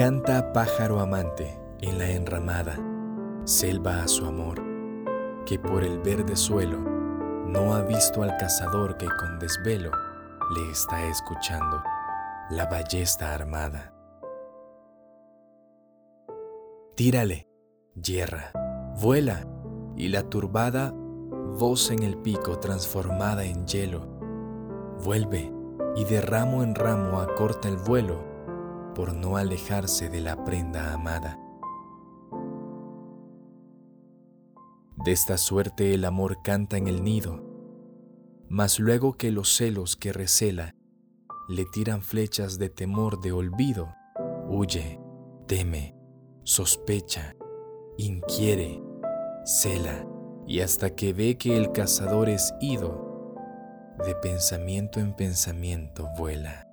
Canta pájaro amante en la enramada, selva a su amor, que por el verde suelo no ha visto al cazador que con desvelo le está escuchando la ballesta armada. Tírale, yerra, vuela, y la turbada voz en el pico transformada en hielo, vuelve y de ramo en ramo acorta el vuelo por no alejarse de la prenda amada. De esta suerte el amor canta en el nido, mas luego que los celos que recela le tiran flechas de temor de olvido, huye, teme, sospecha, inquiere, cela, y hasta que ve que el cazador es ido, de pensamiento en pensamiento vuela.